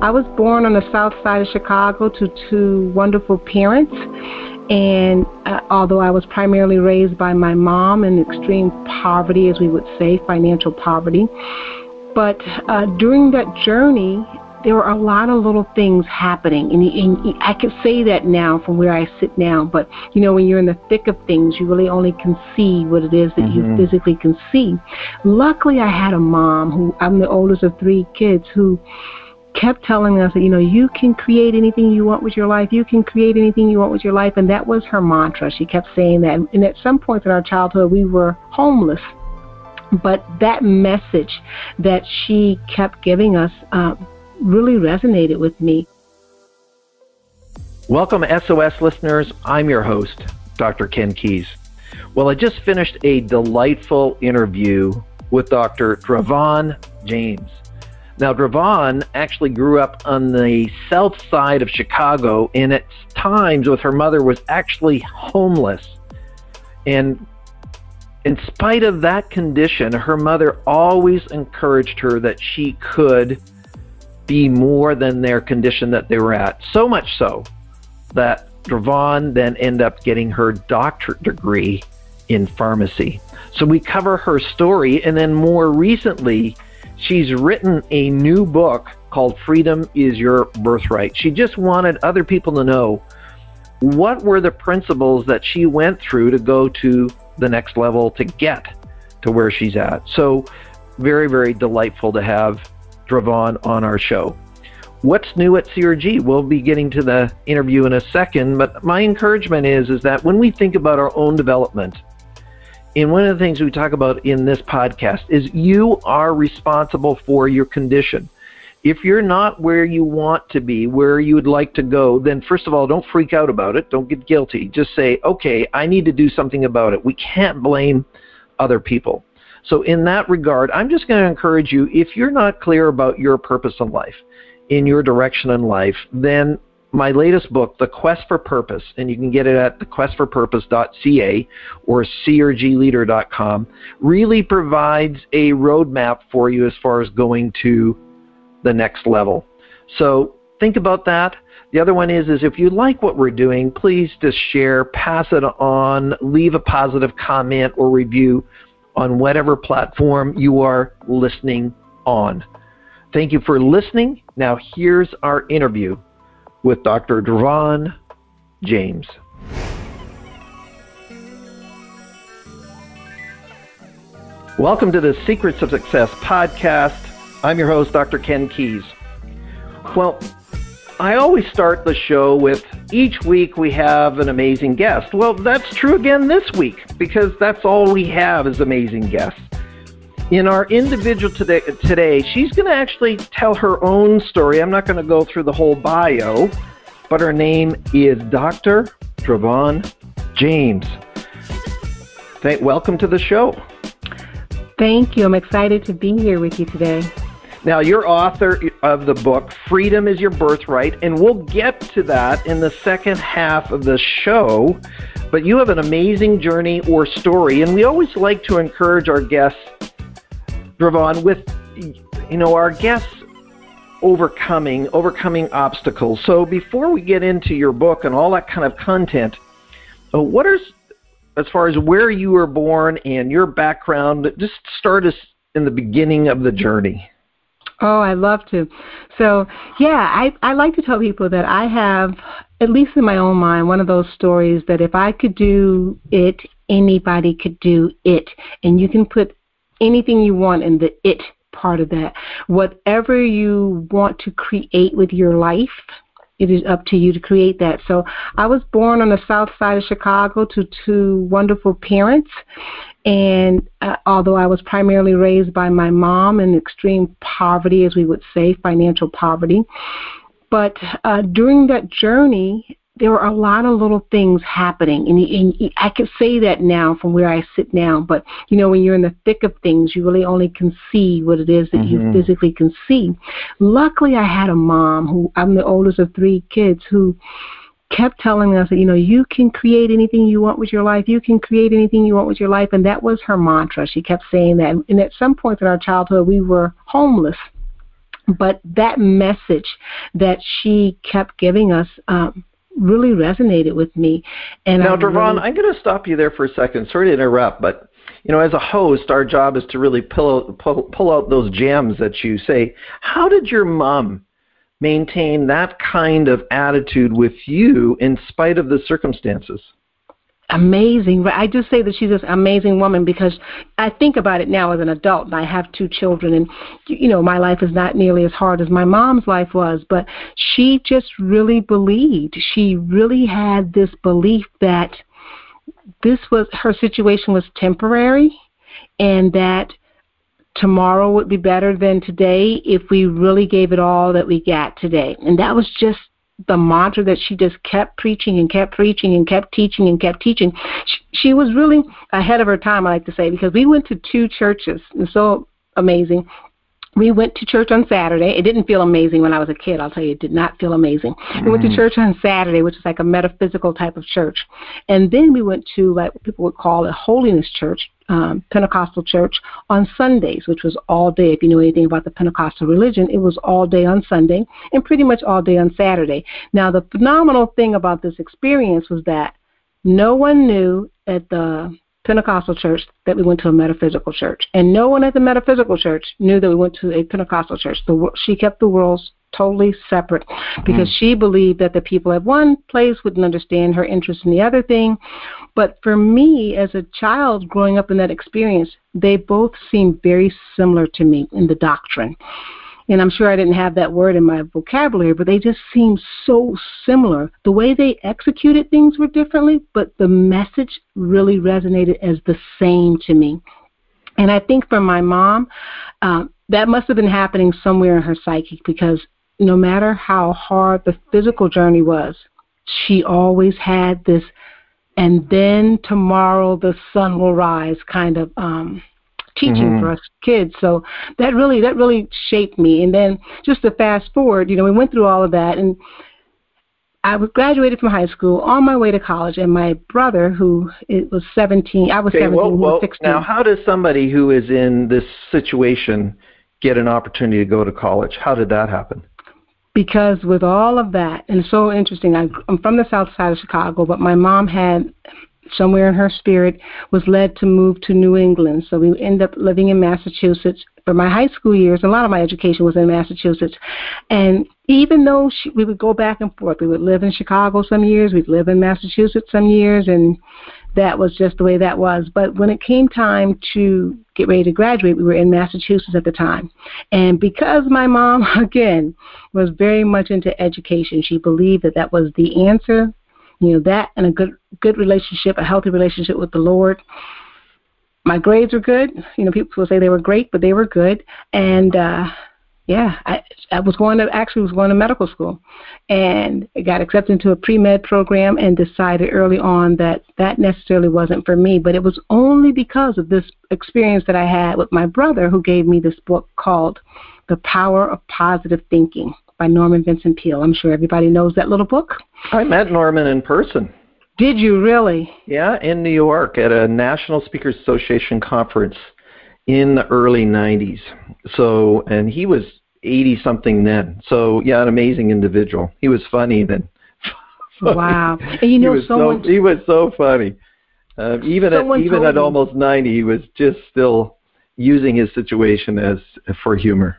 I was born on the south side of Chicago to two wonderful parents. And uh, although I was primarily raised by my mom in extreme poverty, as we would say, financial poverty, but uh, during that journey, there were a lot of little things happening, and, and I can say that now from where I sit now. But you know, when you're in the thick of things, you really only can see what it is that mm-hmm. you physically can see. Luckily, I had a mom who I'm the oldest of three kids who kept telling us that you know you can create anything you want with your life you can create anything you want with your life and that was her mantra she kept saying that and at some point in our childhood we were homeless but that message that she kept giving us uh, really resonated with me. Welcome, SOS listeners. I'm your host, Dr. Ken Keis. Well, I just finished a delightful interview with Dr. Dravon James. Now, Dravon actually grew up on the south side of Chicago, and at times with her mother was actually homeless. And in spite of that condition, her mother always encouraged her that she could be more than their condition that they were at. So much so that Dravon then ended up getting her doctorate degree in pharmacy. So we cover her story, and then more recently, she's written a new book called Freedom is Your Birthright. She just wanted other people to know what were the principles that she went through to go to the next level to get to where she's at. So, very, very delightful to have Dravon on our show. What's new at CRG? We'll be getting to the interview in a second, but my encouragement is is that when we think about our own development, and one of the things we talk about in this podcast is you are responsible for your condition. If you're not where you want to be, where you would like to go, then first of all, don't freak out about it. Don't get guilty. Just say, okay, I need to do something about it. We can't blame other people. So, in that regard, I'm just going to encourage you if you're not clear about your purpose in life, in your direction in life, then my latest book, The Quest for Purpose, and you can get it at thequestforpurpose.ca or crgleader.com, really provides a roadmap for you as far as going to the next level. So think about that. The other one is is if you like what we're doing, please just share, pass it on, leave a positive comment or review on whatever platform you are listening on. Thank you for listening. Now, here's our interview with Dr. Dravon James. Welcome to the Secrets of Success podcast. I'm your host, Dr. Ken Keis. Well, I always start the show with each week we have an amazing guest. Well, that's true again this week because that's all we have is amazing guests. In our individual today, today she's going to actually tell her own story. I'm not going to go through the whole bio, but her name is Dr. Dravon James. Thank, welcome to the show. Thank you. I'm excited to be here with you today. Now, you're author of the book Freedom is Your Birthright, and we'll get to that in the second half of the show. But you have an amazing journey or story, and we always like to encourage our guests, Dravon, with you know our guests overcoming overcoming obstacles. So before we get into your book and all that kind of content, uh, what are as far as where you were born and your background, just start us in the beginning of the journey. Oh, I love to. So, yeah, I I like to tell people that I have at least in my own mind one of those stories that if I could do it, anybody could do it. And you can put anything you want in the it part of that. Whatever you want to create with your life, it is up to you to create that. So I was born on the south side of Chicago to two wonderful parents. And uh, although I was primarily raised by my mom in extreme poverty, as we would say, financial poverty, but uh, during that journey, there were a lot of little things happening, and, and I can say that now from where I sit now. But you know, when you're in the thick of things, you really only can see what it is that mm-hmm. you physically can see. Luckily, I had a mom who I'm the oldest of three kids who kept telling us that you know you can create anything you want with your life you can create anything you want with your life and that was her mantra she kept saying that and at some point in our childhood we were homeless But that message that she kept giving us um, really resonated with me. And now, Devon, really, I'm going to stop you there for a second. Sorry to interrupt, but you know, as a host, our job is to really pull out, pull, pull out those gems that you say. How did your mom maintain that kind of attitude with you in spite of the circumstances? Amazing. I just say that she's this amazing woman because I think about it now as an adult, and I have two children, and you know my life is not nearly as hard as my mom's life was, but she just really believed. She really had this belief that this was her situation was temporary, and that tomorrow would be better than today if we really gave it all that we got today. And that was just the mantra that she just kept preaching and kept preaching and kept teaching and kept teaching. She, she was really ahead of her time, I like to say, because we went to two churches. And so amazing. We went to church on Saturday. It didn't feel amazing when I was a kid. I'll tell you, it did not feel amazing. Mm-hmm. We went to mm-hmm. church on Saturday, which is like a metaphysical type of church, and then we went to like what people would call a holiness church um, Pentecostal church on Sundays, which was all day. If you know anything about the Pentecostal religion, it was all day on Sunday and pretty much all day on Saturday. Now, the phenomenal thing about this experience was that no one knew at the Pentecostal church that we went to a metaphysical church, and no one at the metaphysical church knew that we went to a Pentecostal church. The, she kept the worlds totally separate because mm. she believed that the people at one place wouldn't understand her interest in the other thing. But for me, as a child growing up in that experience, they both seemed very similar to me in the doctrine. And I'm sure I didn't have that word in my vocabulary, but they just seemed so similar. The way they executed things were differently, but the message really resonated as the same to me. And I think for my mom, um, that must have been happening somewhere in her psyche because no matter how hard the physical journey was, she always had this and then tomorrow the sun will rise kind of um teaching mm-hmm. for us kids. So that really that really shaped me. And then just to fast forward, you know, we went through all of that and I was graduated from high school on my way to college, and my brother, who it was 17, I was okay, 17, well, he was 16. Now, how does somebody who is in this situation get an opportunity to go to college? How did that happen? because with all of that, and it's so interesting, I, I'm from the south side of Chicago, but my mom had somewhere in her spirit was led to move to New England. So we ended up living in Massachusetts for my high school years. A lot of my education was in Massachusetts. And even though she, we would go back and forth, we would live in Chicago some years, we'd live in Massachusetts some years, and that was just the way that was. But when it came time to get ready to graduate, we were in Massachusetts at the time. And because my mom, again, was very much into education, she believed that that was the answer. You know, that and a good good relationship, a healthy relationship with the Lord. My grades were good. You know, people will say they were great, but they were good. And uh yeah, I I was going to actually was going to medical school, and I got accepted into a pre med program and decided early on that that necessarily wasn't for me. But it was only because of this experience that I had with my brother who gave me this book called The Power of Positive Thinking by Norman Vincent Peale. I'm sure everybody knows that little book. I met Norman in person. Did you really? Yeah, in New York at a National Speakers Association conference in the early 90s. So, and he was 80 something then. So, yeah, an amazing individual. He was funny then. wow. And you know, he was someone so, he was so funny. Uh, even at even at almost 90, he was just still using his situation as for humor.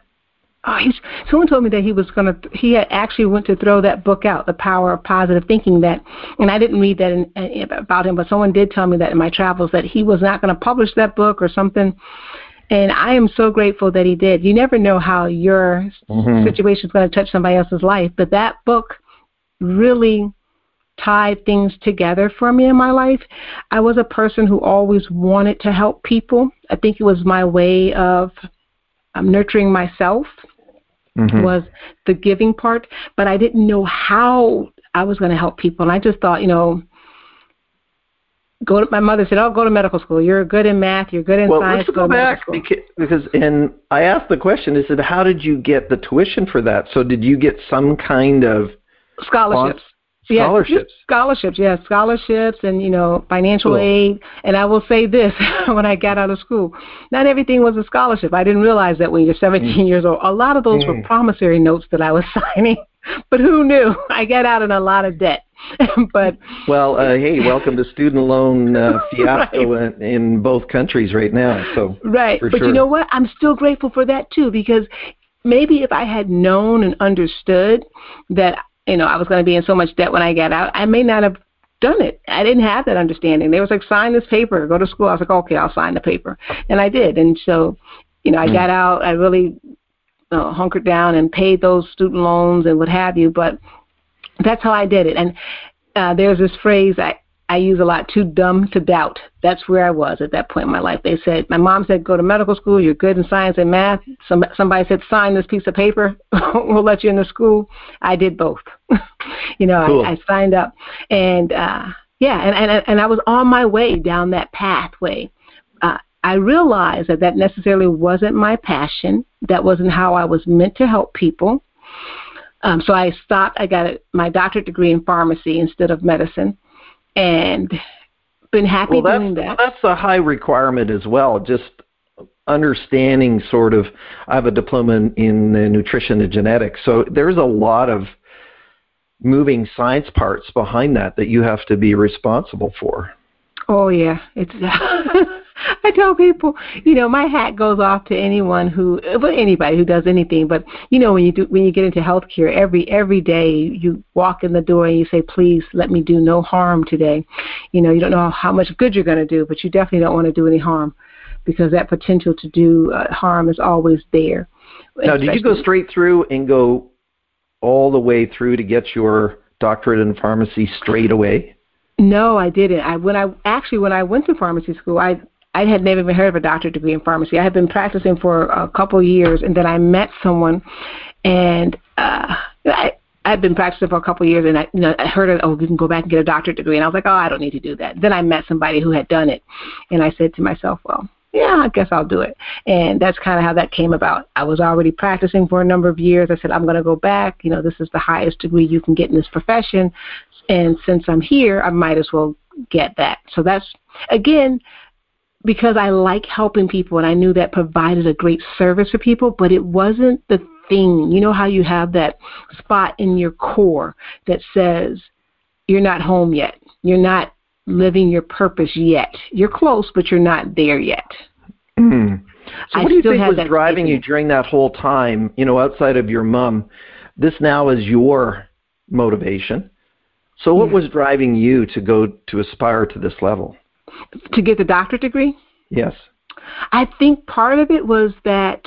Oh, he's, someone told me that he was going to. He had actually went to throw that book out, The Power of Positive Thinking. That, and I didn't read that in, in, about him, but someone did tell me that in my travels that he was not going to publish that book or something. And I am so grateful that he did. You never know how your mm-hmm. situation is going to touch somebody else's life, but that book really tied things together for me in my life. I was a person who always wanted to help people. I think it was my way of um, nurturing myself mm-hmm. was the giving part, but I didn't know how I was going to help people. And I just thought, you know, go to my mother said, "Oh, go to medical school. You're good in math. You're good in well, science." Let's go, go back because, because and I asked the question. I said, "How did you get the tuition for that?" So did you get some kind of scholarships? Scholarships. Yeah, scholarships, yeah, scholarships and, you know, financial cool. aid. And I will say this when I got out of school, not everything was a scholarship. I didn't realize that when you're 17 mm. years old. A lot of those mm. were promissory notes that I was signing. but who knew? I got out in a lot of debt. but well, uh, hey, welcome to student loan uh, fiasco right. in, in both countries right now. So right, but sure. you know what? I'm still grateful for that too because maybe if I had known and understood that you know I was going to be in so much debt when I got out, I may not have done it. I didn't have that understanding. They was like, sign this paper, go to school. I was like, okay, I'll sign the paper, and I did. And so, you know, I mm. got out. I really uh, hunkered down and paid those student loans and what have you. But that's how I did it. And uh, there's this phrase I I use a lot, too dumb to doubt. That's where I was at that point in my life. They said, my mom said, go to medical school. You're good in science and math. Some, somebody said, sign this piece of paper. we'll let you in the school. I did both. you know, cool. I, I signed up. And, uh, yeah, and, and, and I was on my way down that pathway. Uh, I realized that that necessarily wasn't my passion. That wasn't how I was meant to help people. Um, so I stopped. I got a, my doctorate degree in pharmacy instead of medicine and been happy well, doing that. Well, that's a high requirement as well. Just understanding sort of I have a diploma in, in nutrition and genetics, so there's a lot of moving science parts behind that that you have to be responsible for. Oh yeah, it's I tell people, you know, my hat goes off to anyone who, well, anybody who does anything. But you know, when you do, when you get into healthcare, every every day you walk in the door and you say, "Please let me do no harm today." You know, you don't know how much good you're going to do, but you definitely don't want to do any harm because that potential to do uh, harm is always there. Now, did you go straight through and go all the way through to get your doctorate in pharmacy straight away? No, I didn't. I when I actually when I went to pharmacy school, I I had never even heard of a doctorate degree in pharmacy. I had been practicing for a couple years, and then I met someone, and uh, I. I'd been practicing for a couple of years, and I, you know, I heard it. Oh, you can go back and get a doctorate degree, and I was like, oh, I don't need to do that. Then I met somebody who had done it, and I said to myself, well, yeah, I guess I'll do it. And that's kind of how that came about. I was already practicing for a number of years. I said, I'm going to go back. You know, this is the highest degree you can get in this profession. And since I'm here, I might as well get that. So that's, again, because I like helping people and I knew that provided a great service for people, but it wasn't the thing. You know how you have that spot in your core that says, you're not home yet. You're not living your purpose yet. You're close, but you're not there yet. Mm. So, what I do you think was driving you during that whole time, you know, outside of your mom? This now is your motivation. So, what yeah. was driving you to go to aspire to this level? To get the doctorate degree? Yes. I think part of it was that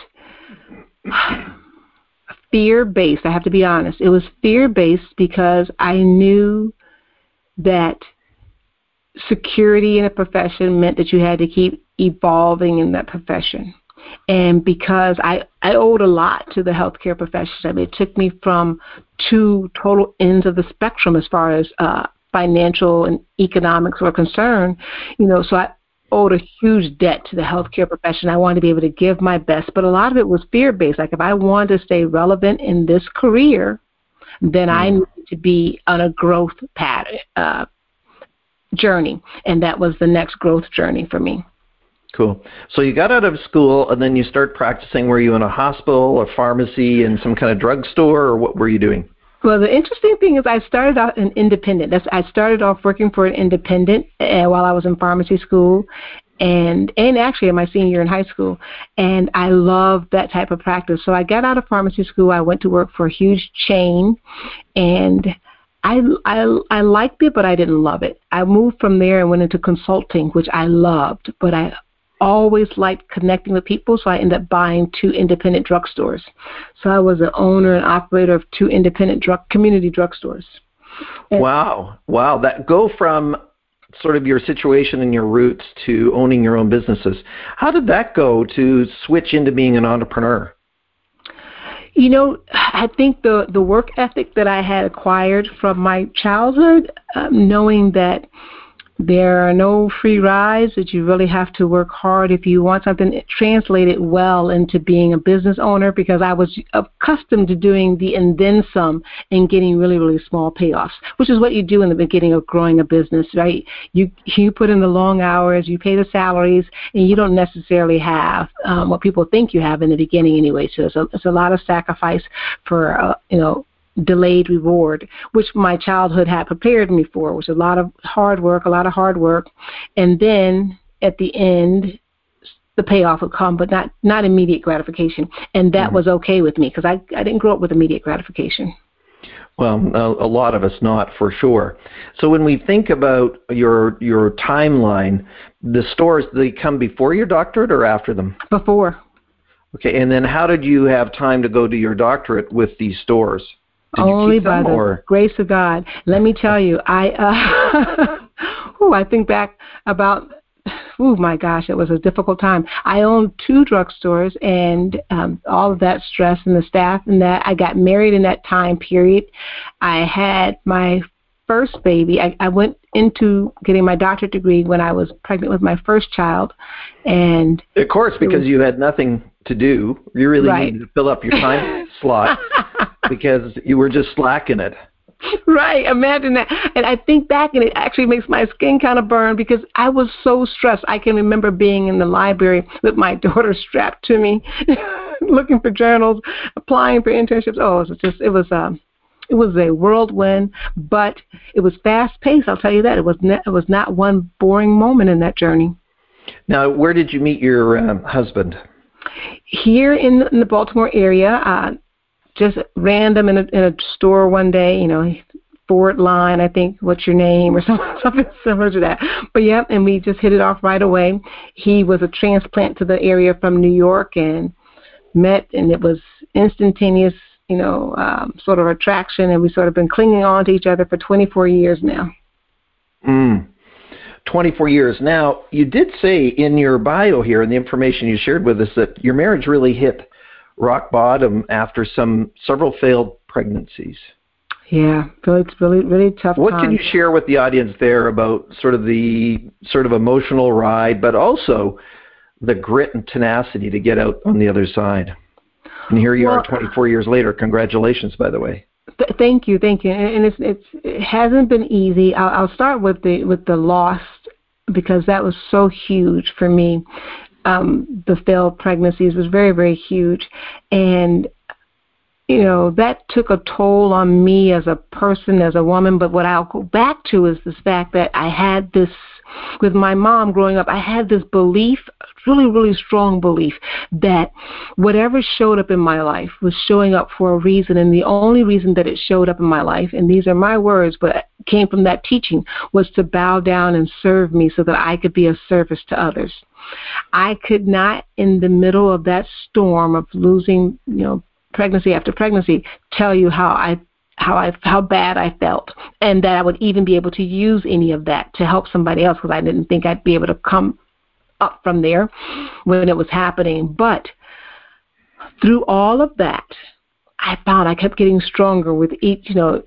fear based. I have to be honest. It was fear based because I knew that security in a profession meant that you had to keep evolving in that profession. And because I, I owed a lot to the healthcare profession, I mean, it took me from two total ends of the spectrum as far as uh, financial and economics were concerned, you know, so I owed a huge debt to the healthcare profession. I wanted to be able to give my best, but a lot of it was fear based. Like if I wanted to stay relevant in this career, then I mm. needed to be on a growth pattern uh, journey, and that was the next growth journey for me. Cool. So you got out of school, and then you start practicing. Were you in a hospital, a pharmacy, in some kind of drugstore, or what were you doing? Well, the interesting thing is I started out an independent. That's, I started off working for an independent uh, while I was in pharmacy school, and and actually in my senior year in high school, and I loved that type of practice. So I got out of pharmacy school. I went to work for a huge chain, and I I I liked it, but I didn't love it. I moved from there and went into consulting, which I loved, but I always liked connecting with people, so I ended up buying two independent drugstores. So I was the owner and operator of two independent drug community drugstores. Wow, wow! That go from sort of your situation and your roots to owning your own businesses. How did that go to switch into being an entrepreneur? You know, I think the the work ethic that I had acquired from my childhood, um, knowing that there are no free rides that you really have to work hard if you want something translated well into being a business owner because I was accustomed to doing the and then some and getting really, really small payoffs, which is what you do in the beginning of growing a business, right? You you put in the long hours, you pay the salaries, and you don't necessarily have um, what people think you have in the beginning anyway. So it's a, it's a lot of sacrifice for uh, you know delayed reward, which my childhood had prepared me for, which was a lot of hard work, a lot of hard work, and then at the end, the payoff would come, but not not immediate gratification, and that mm-hmm. was okay with me because I I didn't grow up with immediate gratification. Well, a, a lot of us not for sure. So when we think about your your timeline, the stores they come before your doctorate or after them? Before. Okay, and then how did you have time to go to your doctorate with these stores? Did Only by the or? grace of God. Let me tell you, I uh, ooh, I think back about oh my gosh, it was a difficult time. I owned two drugstores and um, all of that stress and the staff and that. I got married in that time period. I had my first baby. I, I went into getting my doctorate degree when I was pregnant with my first child, and of course, because was, you had nothing to do, you really right. needed to fill up your time slot because you were just slacking it. Right, imagine that. And I think back, and it actually makes my skin kind of burn because I was so stressed. I can remember being in the library with my daughter strapped to me, looking for journals, applying for internships. Oh, it was just, it was, um, it was a whirlwind, but it was fast paced. I'll tell you that. It was, ne- it was not one boring moment in that journey. Now, where did you meet your um, husband? Here in, in the Baltimore area. Uh, just random in a, in a store one day, you know, Ford line, I think, what's your name, or something, something similar to that. But yeah, and we just hit it off right away. He was a transplant to the area from New York and met, and it was instantaneous, you know, um, sort of attraction, and we sort of been clinging on to each other for 24 years now. Mm. 24 years. Now, you did say in your bio here, and the information you shared with us, that your marriage really hit rock bottom after some several failed pregnancies. Yeah, really, really, really tough. What can you share with the audience there about sort of the sort of emotional ride, but also the grit and tenacity to get out on the other side? And here you well, are, 24 years later. Congratulations, by the way. Th- thank you, thank you. And, and it's, it's it hasn't been easy. I'll, I'll start with the with the loss because that was so huge for me um, the failed pregnancies was very, very huge. And, you know, that took a toll on me as a person, as a woman. But what I'll go back to is this fact that I had this, with my mom growing up, I had this belief, really, really strong belief, that whatever showed up in my life was showing up for a reason. And the only reason that it showed up in my life, and these are my words, but came from that teaching, was to bow down and serve me so that I could be of service to others. I could not, in the middle of that storm of losing, you know, pregnancy after pregnancy, tell you how I how I how bad I felt, and that I would even be able to use any of that to help somebody else because I didn't think I'd be able to come up from there when it was happening. But through all of that, I found I kept getting stronger with each, you know,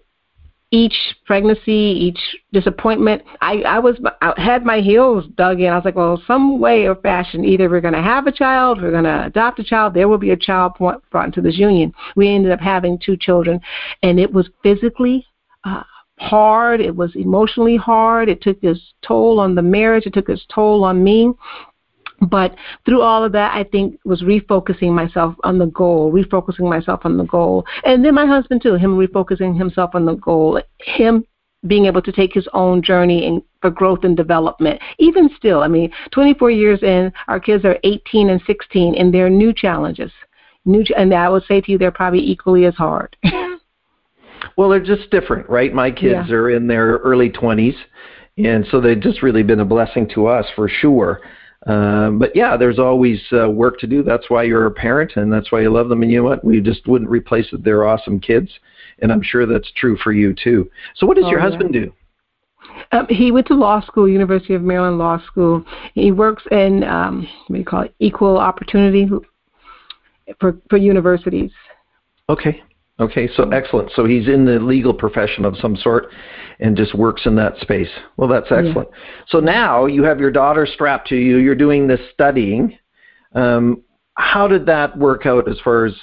each pregnancy, each disappointment, I, I was I had my heels dug in. I was like, well, some way or fashion, either we're going to have a child, we're going to adopt a child, there will be a child brought into this union. We ended up having two children, and it was physically uh, hard. It was emotionally hard. It took its toll on the marriage. It took its toll on me. But through all of that, I think was refocusing myself on the goal, refocusing myself on the goal, and then my husband too, him refocusing himself on the goal, him being able to take his own journey and for growth and development. Even still, I mean, 24 years in, our kids are 18 and 16, and they're new challenges. New, and I would say to you, they're probably equally as hard. well, they're just different, right? My kids yeah. are in their early 20s, and so they've just really been a blessing to us for sure. Um, but yeah, there's always uh, work to do. That's why you're a parent, and that's why you love them. And you know what? We just wouldn't replace it. They're awesome kids, and I'm sure that's true for you too. So, what does oh, your yeah. husband do? Um, he went to law school, University of Maryland Law School. He works in um, what do you call it, equal opportunity for for universities. Okay. Okay, so excellent. So he's in the legal profession of some sort. and just works in that space. Well, that's excellent. Yeah. So now you have your daughter strapped to you. You're doing this studying. Um, how did that work out as far as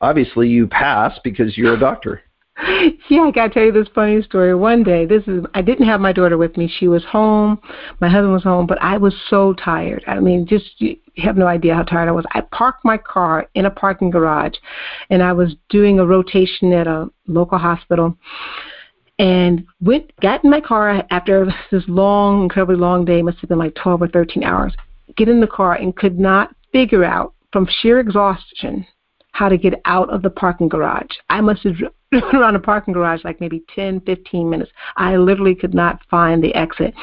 obviously you passed because you're a doctor? yeah, I got to tell you this funny story. One day, this is I didn't have my daughter with me. She was home. My husband was home, but I was so tired. I mean, just you have no idea how tired I was. I parked my car in a parking garage, and I was doing a rotation at a local hospital. And went got in my car after this long, incredibly long day. Must have been like 12 or 13 hours. Get in the car and could not figure out from sheer exhaustion how to get out of the parking garage. I must have around a parking garage like maybe 10, 15 minutes. I literally could not find the exit.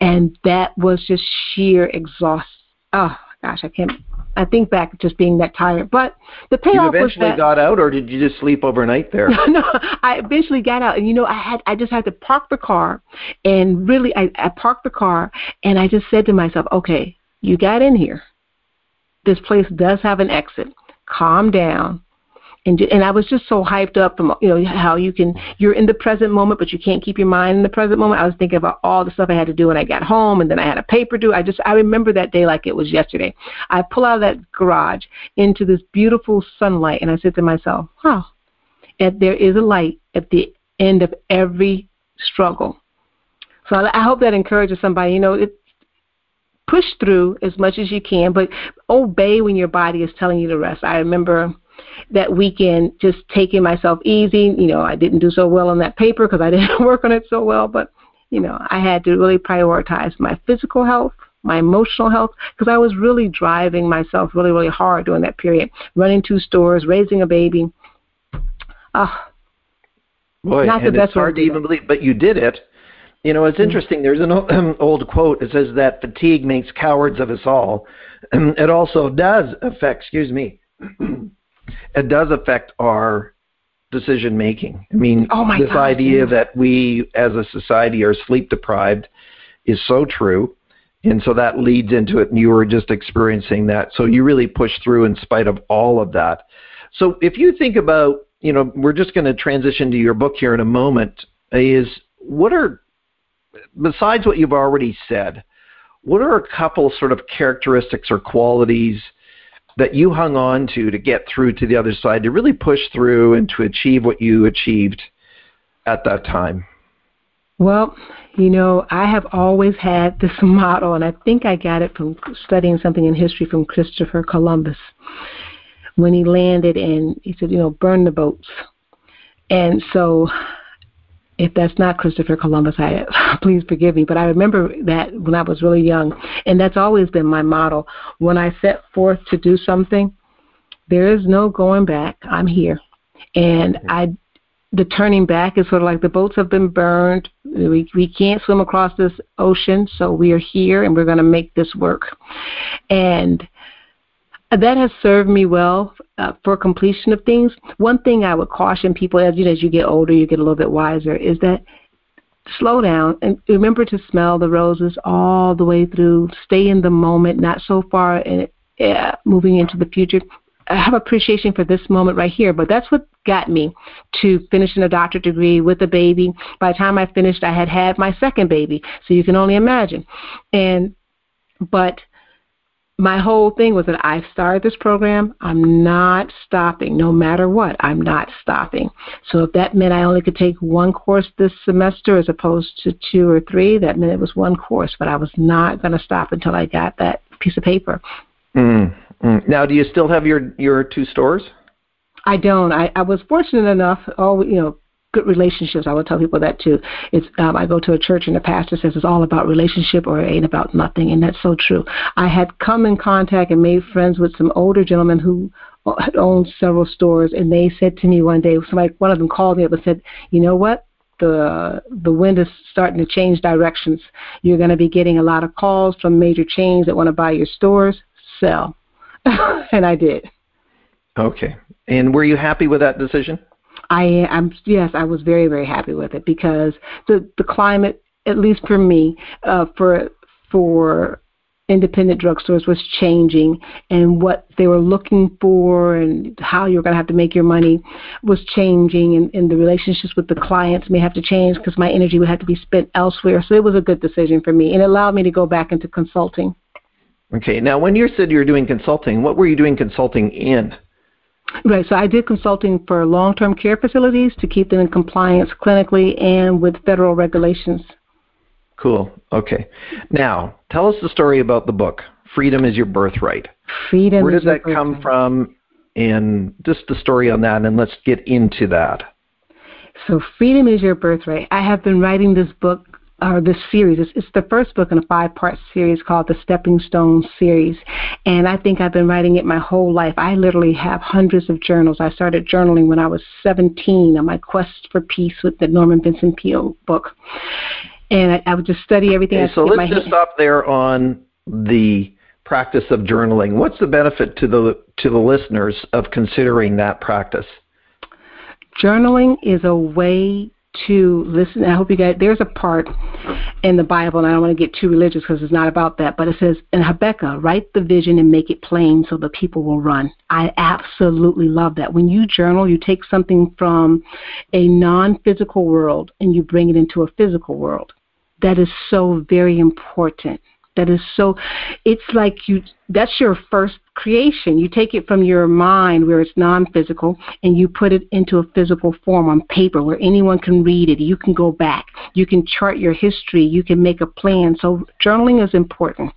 And that was just sheer exhaust. Oh, gosh, I can't. I think back just being that tired, but the payoff you eventually was that, got out, or did you just sleep overnight there? no, I eventually got out, and you know, I had I just had to park the car, and really, I, I parked the car, and I just said to myself, okay, you got in here. This place does have an exit calm down and and I was just so hyped up from you know how you can you're in the present moment but you can't keep your mind in the present moment. I was thinking about all the stuff I had to do when I got home and then I had a paper due. I just I remember that day like it was yesterday. I pull out of that garage into this beautiful sunlight and I said to myself, "Huh, and there is a light at the end of every struggle." So I, I hope that encourages somebody. You know, it, push through as much as you can, but obey when your body is telling you to rest. I remember that weekend just taking myself easy. You know, I didn't do so well on that paper because I didn't work on it so well, but you know, I had to really prioritize my physical health, my emotional health, because I was really driving myself really, really hard during that period, running two stores, raising a baby. Ah, Boy, not the best it's hard to even believe, but you did it. You know, it's mm-hmm. interesting. There's an old quote. It says that fatigue makes cowards of us all. And it also does affect, excuse me, it does affect our decision making. I mean, oh this God, idea yeah. that we as a society are sleep deprived is so true. And so that leads into it, and you were just experiencing that. So you really pushed through in spite of all of that. So if you think about, you know, we're just going to transition to your book here in a moment, is what are besides what you've already said, what are a couple sort of characteristics or qualities that you hung on to to get through to the other side, to really push through and to achieve what you achieved at that time? Well, you know, I have always had this model, and I think I got it from studying something in history from Christopher Columbus. When he landed and he said, you know, burn the boats. And so if that's not Christopher Columbus, I please forgive me. But I remember that when I was really young, and that's always been my model. When I set forth to do something, there is no going back. I'm here, and I. The turning back is sort of like the boats have been burned. We we can't swim across this ocean, so we are here, and we're going to make this work. And that has served me well uh, for completion of things. One thing I would caution people as you as you get older, you get a little bit wiser, is that slow down and remember to smell the roses all the way through. Stay in the moment, not so far in, uh, moving into the future. I have appreciation for this moment right here, but that's what got me to finishing a doctorate degree with a baby. By the time I finished, I had had my second baby, so you can only imagine. And but my whole thing was that I started this program. I'm not stopping, no matter what. I'm not stopping. So if that meant I only could take one course this semester as opposed to two or three, that meant it was one course. But I was not going to stop until I got that piece of paper. Mm, mm. Now, do you still have your your two stores? I don't. I, I was fortunate enough. Oh, you know, good relationships. I will tell people that too. It's um, I go to a church and the pastor says it's all about relationship or it ain't about nothing, and that's so true. I had come in contact and made friends with some older gentlemen who had owned several stores, and they said to me one day, somebody, one of them called me up and said, "You know what? the the wind is starting to change directions. You're going to be getting a lot of calls from major chains that want to buy your stores. Sell, and I did. Okay. And were you happy with that decision? I am yes, I was very very happy with it because the the climate, at least for me, uh, for for independent drugstores was changing and what they were looking for and how you're going to have to make your money was changing and, and the relationships with the clients may have to change because my energy would have to be spent elsewhere. So it was a good decision for me and it allowed me to go back into consulting. Okay. Now when you said you were doing consulting what were you doing consulting in Right. So I did consulting for long-term care facilities to keep them in compliance clinically and with federal regulations. Cool. Okay. Now, tell us the story about the book. Freedom is your birthright. Freedom. Where did that come from? And just the story on that, and let's get into that. So, Freedom is your birthright. I have been writing this book or this series. It's, it's, the first book in a five part series called the Stepping Stone series. And I think I've been writing it my whole life. I literally have hundreds of journals. I started journaling when I was 17 on my quest for peace with the Norman Vincent Peale book and I, I would just study everything. Okay, so let's just stop there on the practice of journaling. What's the benefit to the to the listeners of considering that practice? Journaling is a way to listen. I hope you guys. There's a part in the Bible, and I don't want to get too religious because it's not about that. But it says in Habakkuk, write the vision and make it plain so the people will run. I absolutely love that. When you journal, you take something from a non-physical world and you bring it into a physical world. That is so very important that is so it's like you that's your first creation. You take it from your mind where it's non-physical and you put it into a physical form on paper where anyone can read it. You can go back. You can chart your history. You can make a plan. So journaling is important.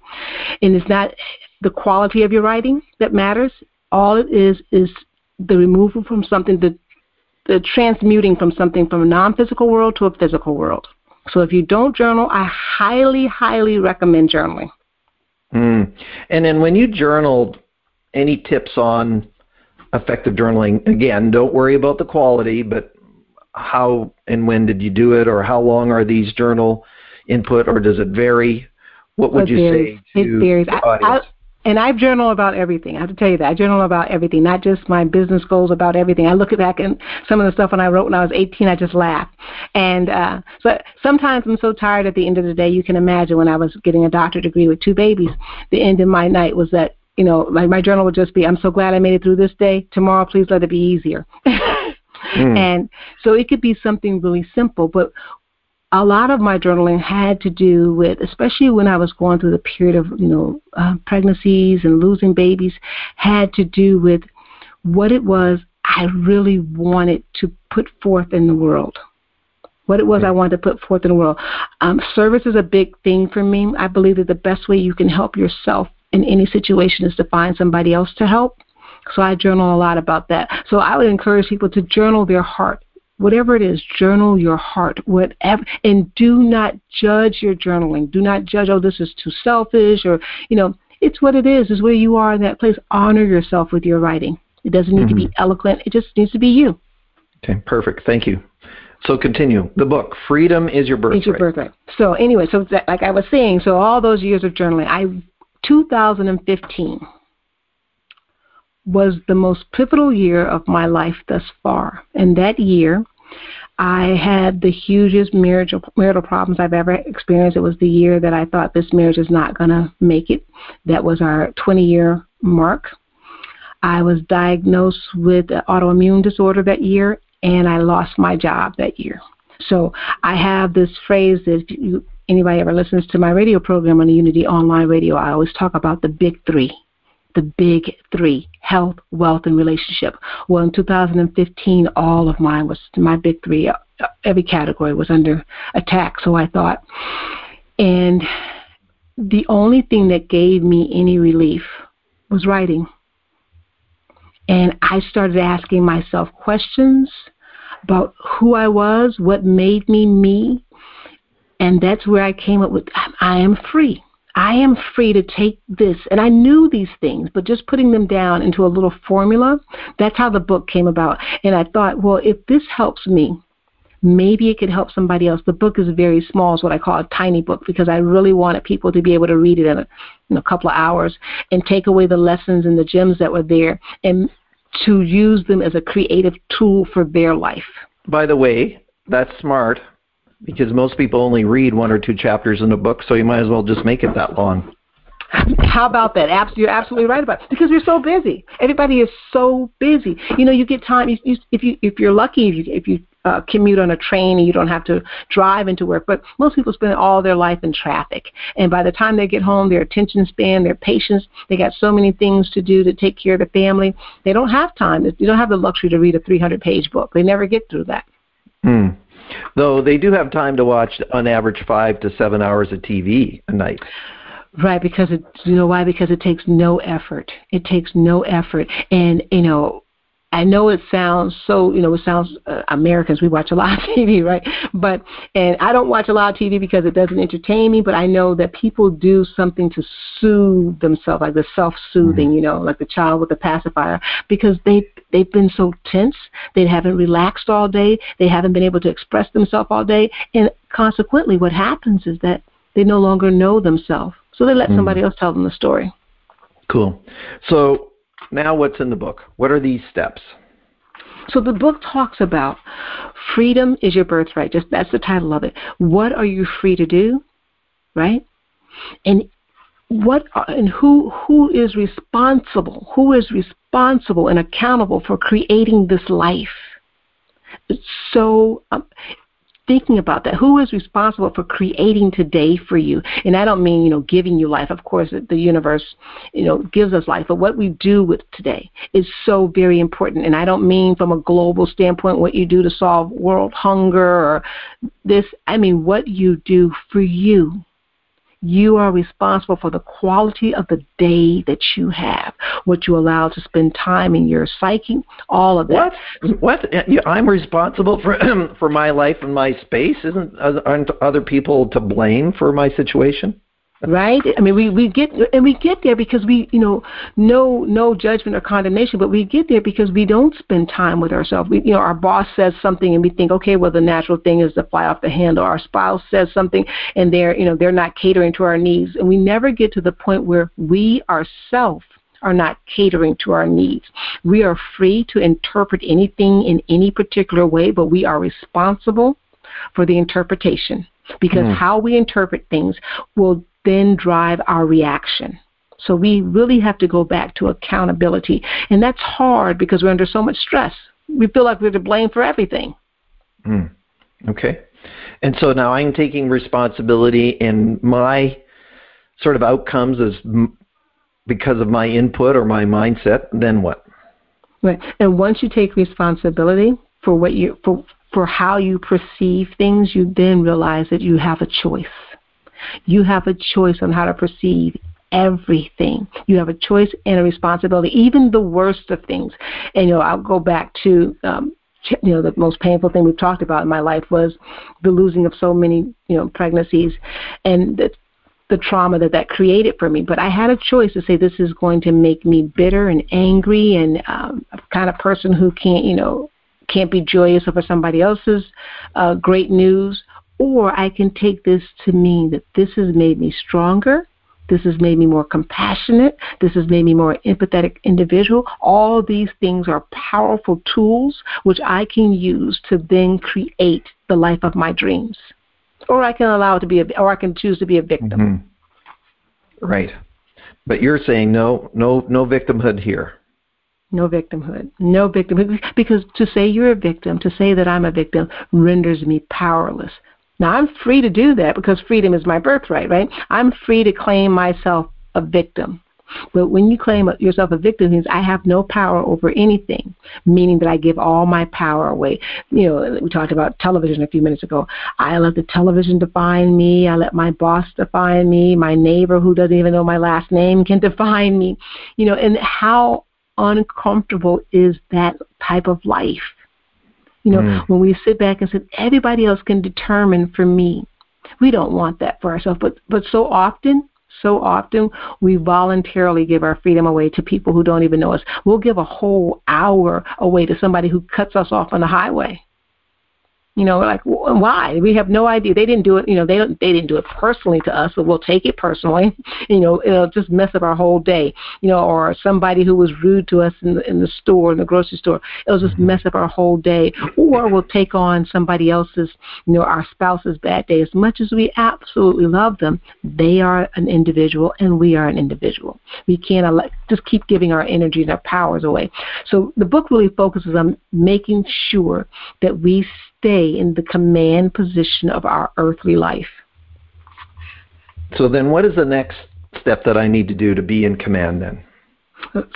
And it's not the quality of your writing that matters. All it is is the removal from something the the transmuting from something from a non-physical world to a physical world. So if you don't journal, I highly, highly recommend journaling. Mm. And then when you journaled, any tips on effective journaling? Again, don't worry about the quality, but how and when did you do it, or how long are these journal input, or does it vary? What would it you varies. say to it varies. the audience? I, and I journal about everything. I have to tell you that I journal about everything, not just my business goals, about everything. I look back and some of the stuff when I wrote when I was 18, I just laugh. And uh, so sometimes I'm so tired at the end of the day. You can imagine when I was getting a doctorate degree with two babies, the end of my night was that you know, like my journal would just be, I'm so glad I made it through this day. Tomorrow, please let it be easier. mm. And so it could be something really simple, but a lot of my journaling had to do with, especially when I was going through the period of, you know, uh, pregnancies and losing babies, had to do with what it was I really wanted to put forth in the world. What it was I wanted to put forth in the world. Um, service is a big thing for me. I believe that the best way you can help yourself in any situation is to find somebody else to help. So I journal a lot about that. So I would encourage people to journal their heart whatever it is, journal your heart, whatever, and do not judge your journaling. Do not judge, oh, this is too selfish, or, you know, it's what it is, is where you are in that place. Honor yourself with your writing. It doesn't need mm-hmm. to be mm-hmm. eloquent, it just needs to be you. Okay, perfect. Thank you. So continue. The book, Freedom is Your Birthright. Is Your Birthright. So anyway, so that, like I was saying, so all those years of journaling, I 2015 was the most pivotal year of my life thus far. And that year, I had the hugest marital, marital problems I've ever experienced. It was the year that I thought this marriage is not going to make it. That was our 20 year mark. I was diagnosed with an autoimmune disorder that year, and I lost my job that year. So I have this phrase that if you, anybody ever listens to my radio program on the Unity Online Radio, I always talk about the big three the big three health, wealth, and relationship. Well, in 2015, all of mine was my big three. Uh, every category was under attack, so I thought. And the only thing that gave me any relief was writing. And I started asking myself questions about who I was, what made me me. And that's where I came up with I am free. I am free to take this. And I knew these things, but just putting them down into a little formula, that's how the book came about. And I thought, well, if this helps me, maybe it could help somebody else. The book is very small, is what I call a tiny book, because I really wanted people to be able to read it in a, in a couple of hours and take away the lessons and the gems that were there and to use them as a creative tool for their life. By the way, that's smart because most people only read one or two chapters in a book, so you might as well just make it that long. How about that? You're absolutely right about it. because we're so busy. Everybody is so busy. You know, you get time. You, you, if you if you're lucky, if you, if you uh, commute on a train and you don't have to drive into work. But most people spend all their life in traffic, and by the time they get home, their attention span, their patience, they got so many things to do to take care of the family. They don't have time. They don't have the luxury to read a 300-page book. They never get through that. Hmm. Though they do have time to watch on average five to seven hours of TV a night. Right, because it you know why? Because it takes no effort. It takes no effort, and you know I know it sounds so, you know, it sounds uh, Americans we watch a lot of TV, right? But and I don't watch a lot of TV because it doesn't entertain me, but I know that people do something to soothe themselves, like the self-soothing, mm-hmm. you know, like the child with the pacifier, because they they've been so tense, they haven't relaxed all day, they haven't been able to express themselves all day, and consequently, what happens is that they no longer know themselves, so they let mm-hmm. somebody else tell them the story. Cool. So now what's in the book? What are these steps? So the book talks about freedom is your birthright. Just that's the title of it. What are you free to do? Right? And what and who who is responsible? Who is responsible and accountable for creating this life? It's so um, thinking about that. Who is responsible for creating today for you? And I don't mean, you know, giving you life. Of course, the universe, you know, gives us life. But what we do with today is so very important. And I don't mean from a global standpoint what you do to solve world hunger or this. I mean what you do for you you are responsible for the quality of the day that you have, what you allow to spend time in your psyche, all of that. What? What? I'm responsible for for my life and my space. Isn't uh, aren't other people to blame for my situation? Right? I mean we we get and we get there because we you know no no judgment or condemnation but we get there because we don't spend time with ourselves. We you know our boss says something and we think okay well the natural thing is to fly off the handle. Our spouse says something and they're you know they're not catering to our needs. And we never get to the point where we ourselves are not catering to our needs. We are free to interpret anything in any particular way, but we are responsible for the interpretation. Because mm. how we interpret things will then drive our reaction. So we really have to go back to accountability. And that's hard because we're under so much stress. We feel like we're to blame for everything. Mm. Okay. And so now I'm taking responsibility and my sort of outcomes is because of my input or my mindset, then what? Right. And once you take responsibility for what you for for how you perceive things, you then realize that you have a choice. You have a choice on how to perceive everything. You have a choice and a responsibility, even the worst of things. And you know, I'll go back to um, you know the most painful thing we've talked about in my life was the losing of so many you know pregnancies, and the the trauma that that created for me. But I had a choice to say this is going to make me bitter and angry and um, a kind of person who can't you know can't be joyous over somebody else's uh, great news, or I can take this to mean that this has made me stronger. This has made me more compassionate. This has made me more empathetic individual. All these things are powerful tools which I can use to then create the life of my dreams. Or I can allow it to be a, or I can choose to be a victim. Mm-hmm. Right. But you're saying no, no, no victimhood here. No victimhood. No victimhood. Because to say you're a victim, to say that I'm a victim, renders me powerless. Now, I'm free to do that because freedom is my birthright, right? I'm free to claim myself a victim. But when you claim yourself a victim, means I have no power over anything, meaning that I give all my power away. You know, we talked about television a few minutes ago. I let the television define me. I let my boss define me. My neighbor, who doesn't even know my last name, can define me. You know, and how uncomfortable is that type of life? You know, mm. when we sit back and say everybody else can determine for me, we don't want that for ourselves. But but so often, so often we voluntarily give our freedom away to people who don't even know us. We'll give a whole hour away to somebody who cuts us off on the highway. You know, like why? We have no idea. They didn't do it. You know, they. They didn't do it personally to us, but we'll take it personally. You know, it'll just mess up our whole day. You know, or somebody who was rude to us in the in the store, in the grocery store, it'll just mess up our whole day. Or we'll take on somebody else's, you know, our spouse's bad day. As much as we absolutely love them, they are an individual, and we are an individual. We can't just keep giving our energy and our powers away. So the book really focuses on making sure that we stay in the command position of our earthly life. So then, what is the next step that I need to do to be in command then?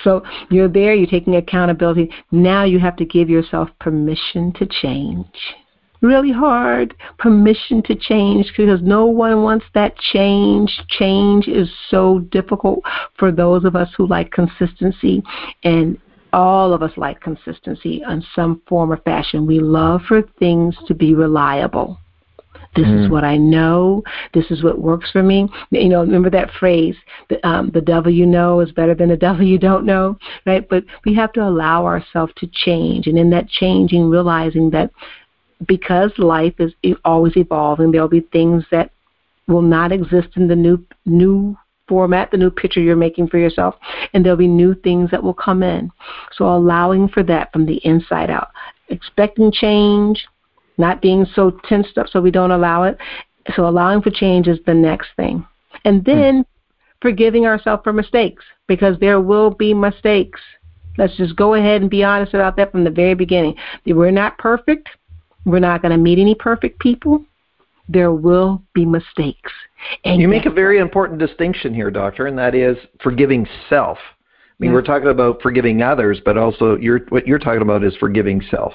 So you're there, you're taking accountability. Now you have to give yourself permission to change. Really hard permission to change because no one wants that change. Change is so difficult for those of us who like consistency and all of us like consistency in some form or fashion. We love for things to be reliable. This mm. is what I know. This is what works for me. You know, remember that phrase, the, um, the devil you know is better than the devil you don't know, right? But we have to allow ourselves to change. And in that changing, realizing that because life is always evolving, there'll be things that will not exist in the new new format, the new picture you're making for yourself, and there'll be new things that will come in. So allowing for that from the inside out, expecting change, not being so tensed up so we don't allow it. So allowing for change is the next thing. And then hmm. forgiving ourselves for mistakes because there will be mistakes. Let's just go ahead and be honest about that from the very beginning. We're not perfect. We're not going to meet any perfect people there will be mistakes. And you make a very important distinction here, doctor, and that is forgiving self. I mean, yeah. we're talking about forgiving others, but also you're, what you're talking about is forgiving self.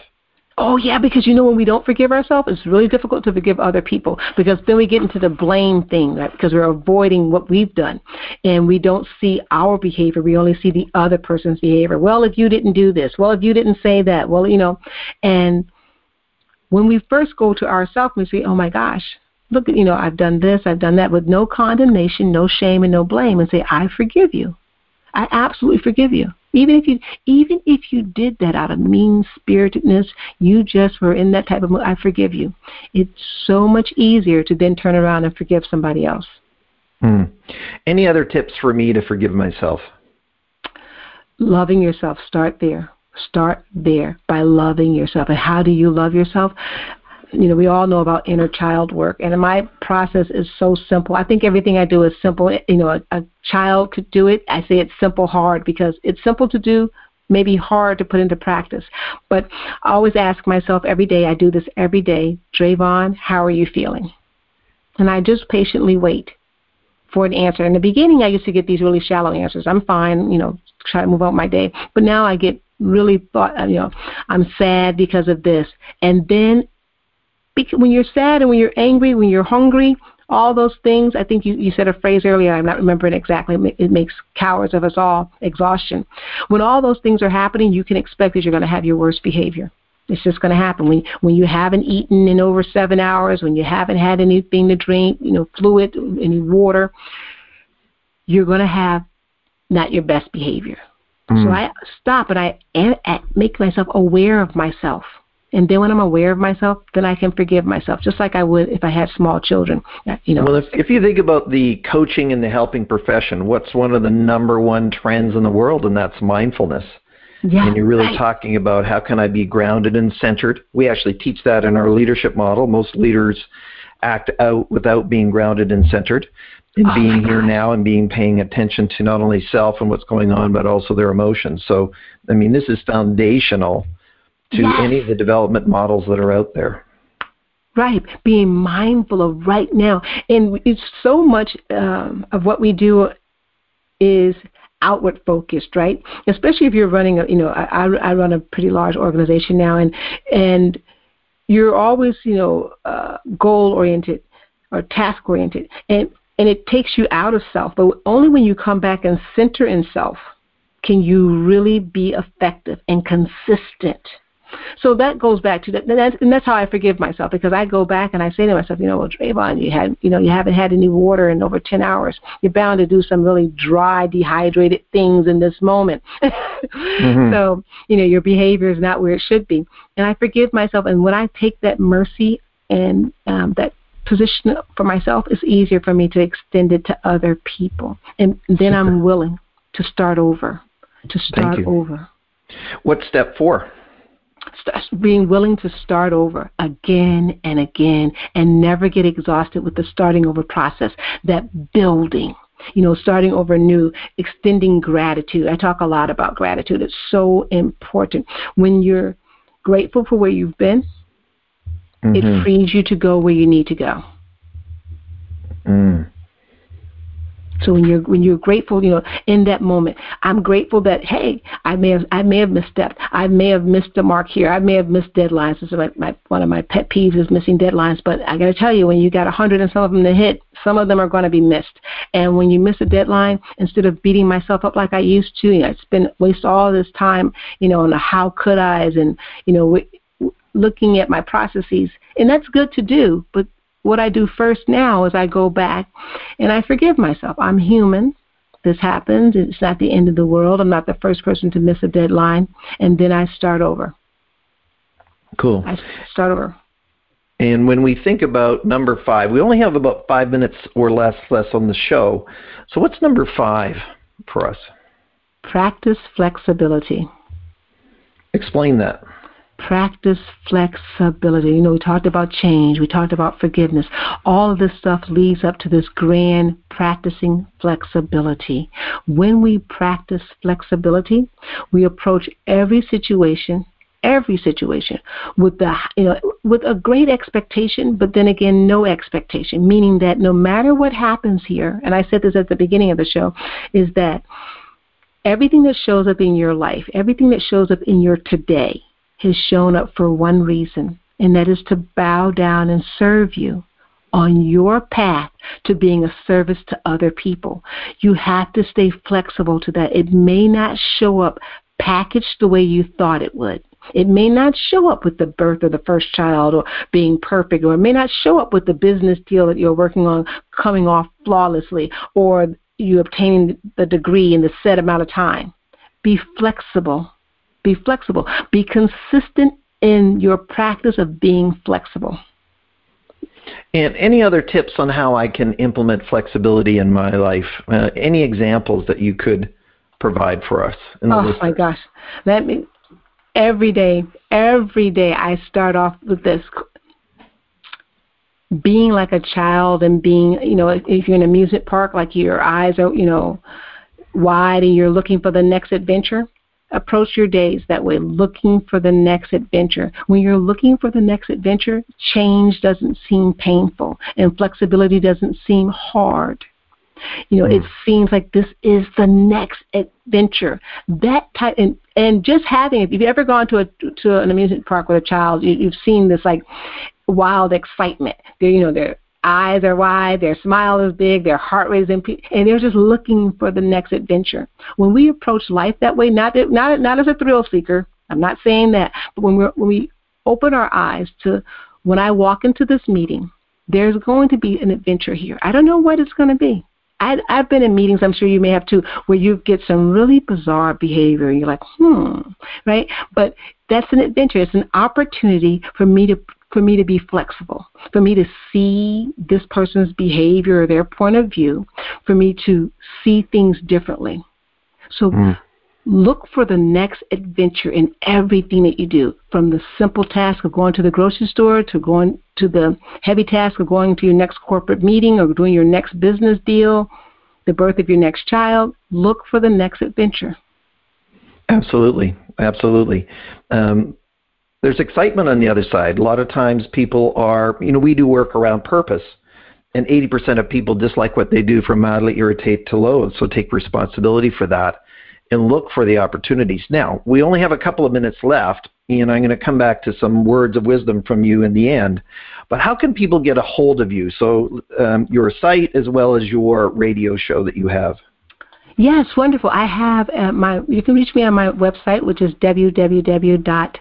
Oh yeah, because you know when we don't forgive ourselves, it's really difficult to forgive other people because then we get into the blame thing, right? Because we're avoiding what we've done, and we don't see our behavior. We only see the other person's behavior. Well, if you didn't do this, well, if you didn't say that, well, you know, and when we first go to ourselves, we say, oh my gosh, look, you know, I've done this, I've done that, with no condemnation, no shame, and no blame, and say, I forgive you. I absolutely forgive you. Even if you even if you did that out of mean spiritedness, you just were in that type of mood, I forgive you. It's so much easier to then turn around and forgive somebody else. Hmm. Any other tips for me to forgive myself? Loving yourself. Start there. Start there by loving yourself. And how do you love yourself? You know, we all know about inner child work, and my process is so simple. I think everything I do is simple. You know, a, a child could do it. I say it's simple hard because it's simple to do, maybe hard to put into practice. But I always ask myself every day, I do this every day, Dravon, how are you feeling? And I just patiently wait for an answer. In the beginning, I used to get these really shallow answers. I'm fine, you know, try to move on my day. But now I get really thought, uh, you know, I'm sad because of this. And then when you're sad and when you're angry, when you're hungry, all those things, I think you, you said a phrase earlier, I'm not remembering exactly, it makes cowards of us all, exhaustion. When all those things are happening, you can expect that you're going to have your worst behavior. It's just going to happen when when you haven't eaten in over seven hours, when you haven't had anything to drink, you know, fluid, any water. You're going to have not your best behavior. Mm. So I stop and I make myself aware of myself. And then when I'm aware of myself, then I can forgive myself, just like I would if I had small children. You know. Well, if, if you think about the coaching and the helping profession, what's one of the number one trends in the world, and that's mindfulness. Yeah, and you're really right. talking about how can I be grounded and centered. We actually teach that in our leadership model. Most leaders act out without being grounded and centered and oh being here now and being paying attention to not only self and what's going on but also their emotions. So i mean this is foundational to yes. any of the development models that are out there. Right. Being mindful of right now. And it's so much um, of what we do is outward focused right? Especially if you're running a you know I, I run a pretty large organization now and and you're always you know uh, goal oriented or task oriented and and it takes you out of self. But only when you come back and center in self can you really be effective and consistent. So that goes back to that, and that's, and that's how I forgive myself because I go back and I say to myself, you know, well, Dravon, you had, you know, you haven't had any water in over 10 hours. You're bound to do some really dry, dehydrated things in this moment. mm-hmm. So, you know, your behavior is not where it should be. And I forgive myself. And when I take that mercy and um, that position for myself, it's easier for me to extend it to other people. And then I'm willing to start over, to start over. What's step four? being willing to start over again and again and never get exhausted with the starting over process, that building you know, starting over new, extending gratitude. I talk a lot about gratitude. It's so important. When you're grateful for where you've been, mm-hmm. it frees you to go where you need to go. Mm. So when you're when you're grateful, you know, in that moment, I'm grateful that hey, I may have I may have misstepped, I may have missed the mark here, I may have missed deadlines. This is my, my one of my pet peeves is missing deadlines. But I got to tell you, when you got a hundred and some of them to hit, some of them are going to be missed. And when you miss a deadline, instead of beating myself up like I used to, you know, I spend waste all this time, you know, on the how could I's and you know. Looking at my processes and that's good to do but what I do first now is I go back and I forgive myself. I'm human. This happens. It's not the end of the world. I'm not the first person to miss a deadline. And then I start over. Cool. I start over. And when we think about number five, we only have about five minutes or less less on the show. So what's number five for us? Practice flexibility. Explain that practice flexibility. You know, we talked about change, we talked about forgiveness. All of this stuff leads up to this grand practicing flexibility. When we practice flexibility, we approach every situation every situation with the you know with a great expectation but then again no expectation meaning that no matter what happens here and i said this at the beginning of the show is that everything that shows up in your life everything that shows up in your today has shown up for one reason, and that is to bow down and serve you on your path to being a service to other people. You have to stay flexible to that. It may not show up packaged the way you thought it would. It may not show up with the birth of the first child or being perfect, or it may not show up with the business deal that you're working on coming off flawlessly, or you obtaining the degree in the set amount of time. Be flexible be flexible. Be consistent in your practice of being flexible. And any other tips on how I can implement flexibility in my life? Uh, any examples that you could provide for us? oh my gosh, that means every day, every day I start off with this being like a child and being, you know, if you're in an amusement park, like your eyes are, you know, wide and you're looking for the next adventure approach your days that way, looking for the next adventure. When you're looking for the next adventure, change doesn't seem painful and flexibility doesn't seem hard. You know, mm. it hmm. seems like this is the next adventure. That type, and and just having. If you've ever gone to a to an amusement park with a child, you, you've seen this like wild excitement. They're you know they're eyes are wide, their smile is big, their heart rate is in, and they're just looking for the next adventure. When we approach life that way, not not not as a thrill seeker, I'm not saying that, but when we when we open our eyes to when I walk into this meeting, there's going to be an adventure here. I don't know what it's going to be. I, I've been in meetings, I'm sure you may have too, where you get some really bizarre behavior and you're like, hmm, right? But that's an adventure. It's an opportunity for me to for me to be flexible, for me to see this person's behavior or their point of view, for me to see things differently. So mm. look for the next adventure in everything that you do, from the simple task of going to the grocery store to going to the heavy task of going to your next corporate meeting or doing your next business deal, the birth of your next child. Look for the next adventure. Absolutely, absolutely. Um, there's excitement on the other side. A lot of times people are, you know, we do work around purpose, and 80% of people dislike what they do from mildly irritate to loathe. So take responsibility for that and look for the opportunities. Now, we only have a couple of minutes left, and I'm going to come back to some words of wisdom from you in the end. But how can people get a hold of you? So, um, your site as well as your radio show that you have. Yes, wonderful. I have uh, my. You can reach me on my website, which is www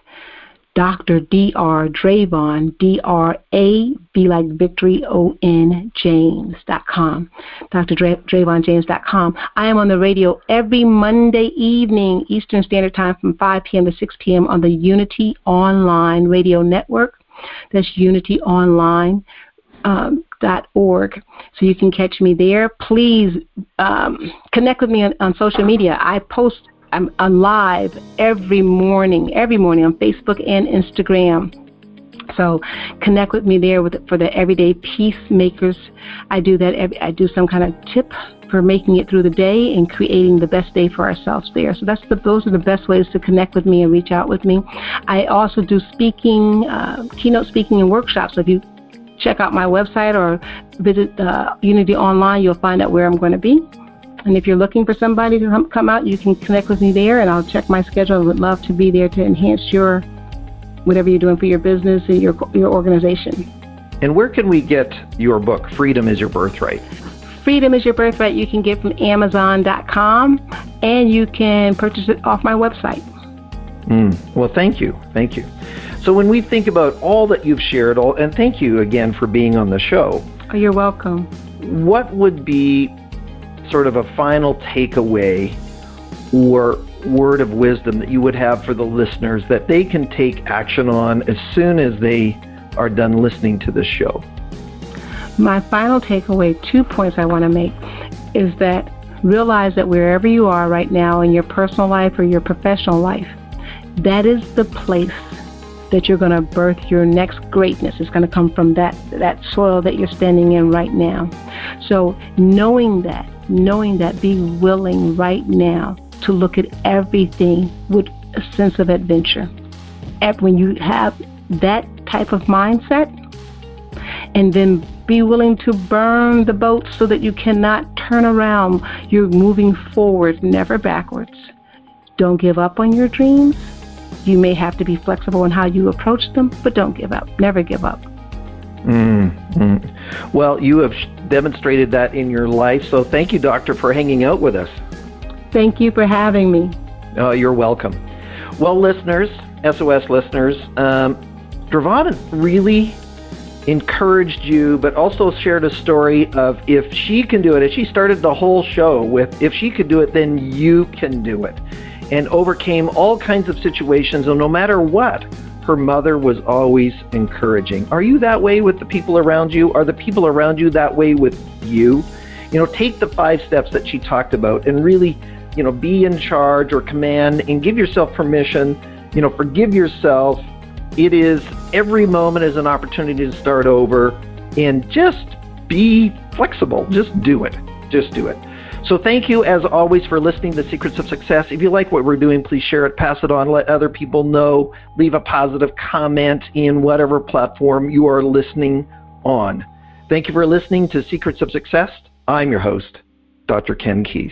Dr. D.R. Dravon, D-R-A, B like victory, O-N, James.com. Dr. Dra- DravonJames.com. I am on the radio every Monday evening, Eastern Standard Time from 5 p.m. to 6 p.m. on the Unity Online Radio Network. That's Unity Online. Um, dot org, so you can catch me there. Please um, connect with me on, on social media. I post I'm, I'm live every morning, every morning on Facebook and Instagram. So connect with me there with, for the everyday peacemakers. I do that. Every, I do some kind of tip for making it through the day and creating the best day for ourselves there. So that's the, those are the best ways to connect with me and reach out with me. I also do speaking, uh, keynote speaking and workshops. So if you check out my website or visit uh, Unity Online, you'll find out where I'm going to be. And if you're looking for somebody to come out, you can connect with me there, and I'll check my schedule. I would love to be there to enhance your whatever you're doing for your business and your your organization. And where can we get your book, Freedom is Your Birthright? Freedom is Your Birthright. You can get from Amazon.com, and you can purchase it off my website. Mm. Well, thank you, thank you. So when we think about all that you've shared, all, and thank you again for being on the show. Oh, you're welcome. What would be sort of a final takeaway or word of wisdom that you would have for the listeners that they can take action on as soon as they are done listening to this show? My final takeaway, two points I want to make, is that realize that wherever you are right now in your personal life or your professional life, that is the place that you're going to birth your next greatness. It's going to come from that that soil that you're standing in right now. So knowing that knowing that, be willing right now to look at everything with a sense of adventure. When you have that type of mindset, and then be willing to burn the boat so that you cannot turn around. You're moving forward, never backwards. Don't give up on your dreams. You may have to be flexible in how you approach them, but don't give up. Never give up. Mm-hmm. Well, you have demonstrated that in your life, so thank you, Doctor, for hanging out with us. Thank you for having me. Oh, you're welcome. Well, listeners, SOS listeners, um, Dravon really encouraged you, but also shared a story of if she can do it, if she started the whole show with if she could do it, then you can do it, and overcame all kinds of situations, and no matter what, her mother was always encouraging. Are you that way with the people around you? Are the people around you that way with you? You know, take the five steps that she talked about and really, you know, be in charge or command and give yourself permission. You know, forgive yourself. It is every moment is an opportunity to start over and just be flexible. Just do it. Just do it. So thank you, as always, for listening to Secrets of Success. If you like what we're doing, please share it, pass it on, let other people know, leave a positive comment in whatever platform you are listening on. Thank you for listening to Secrets of Success. I'm your host, Dr. Ken Keis.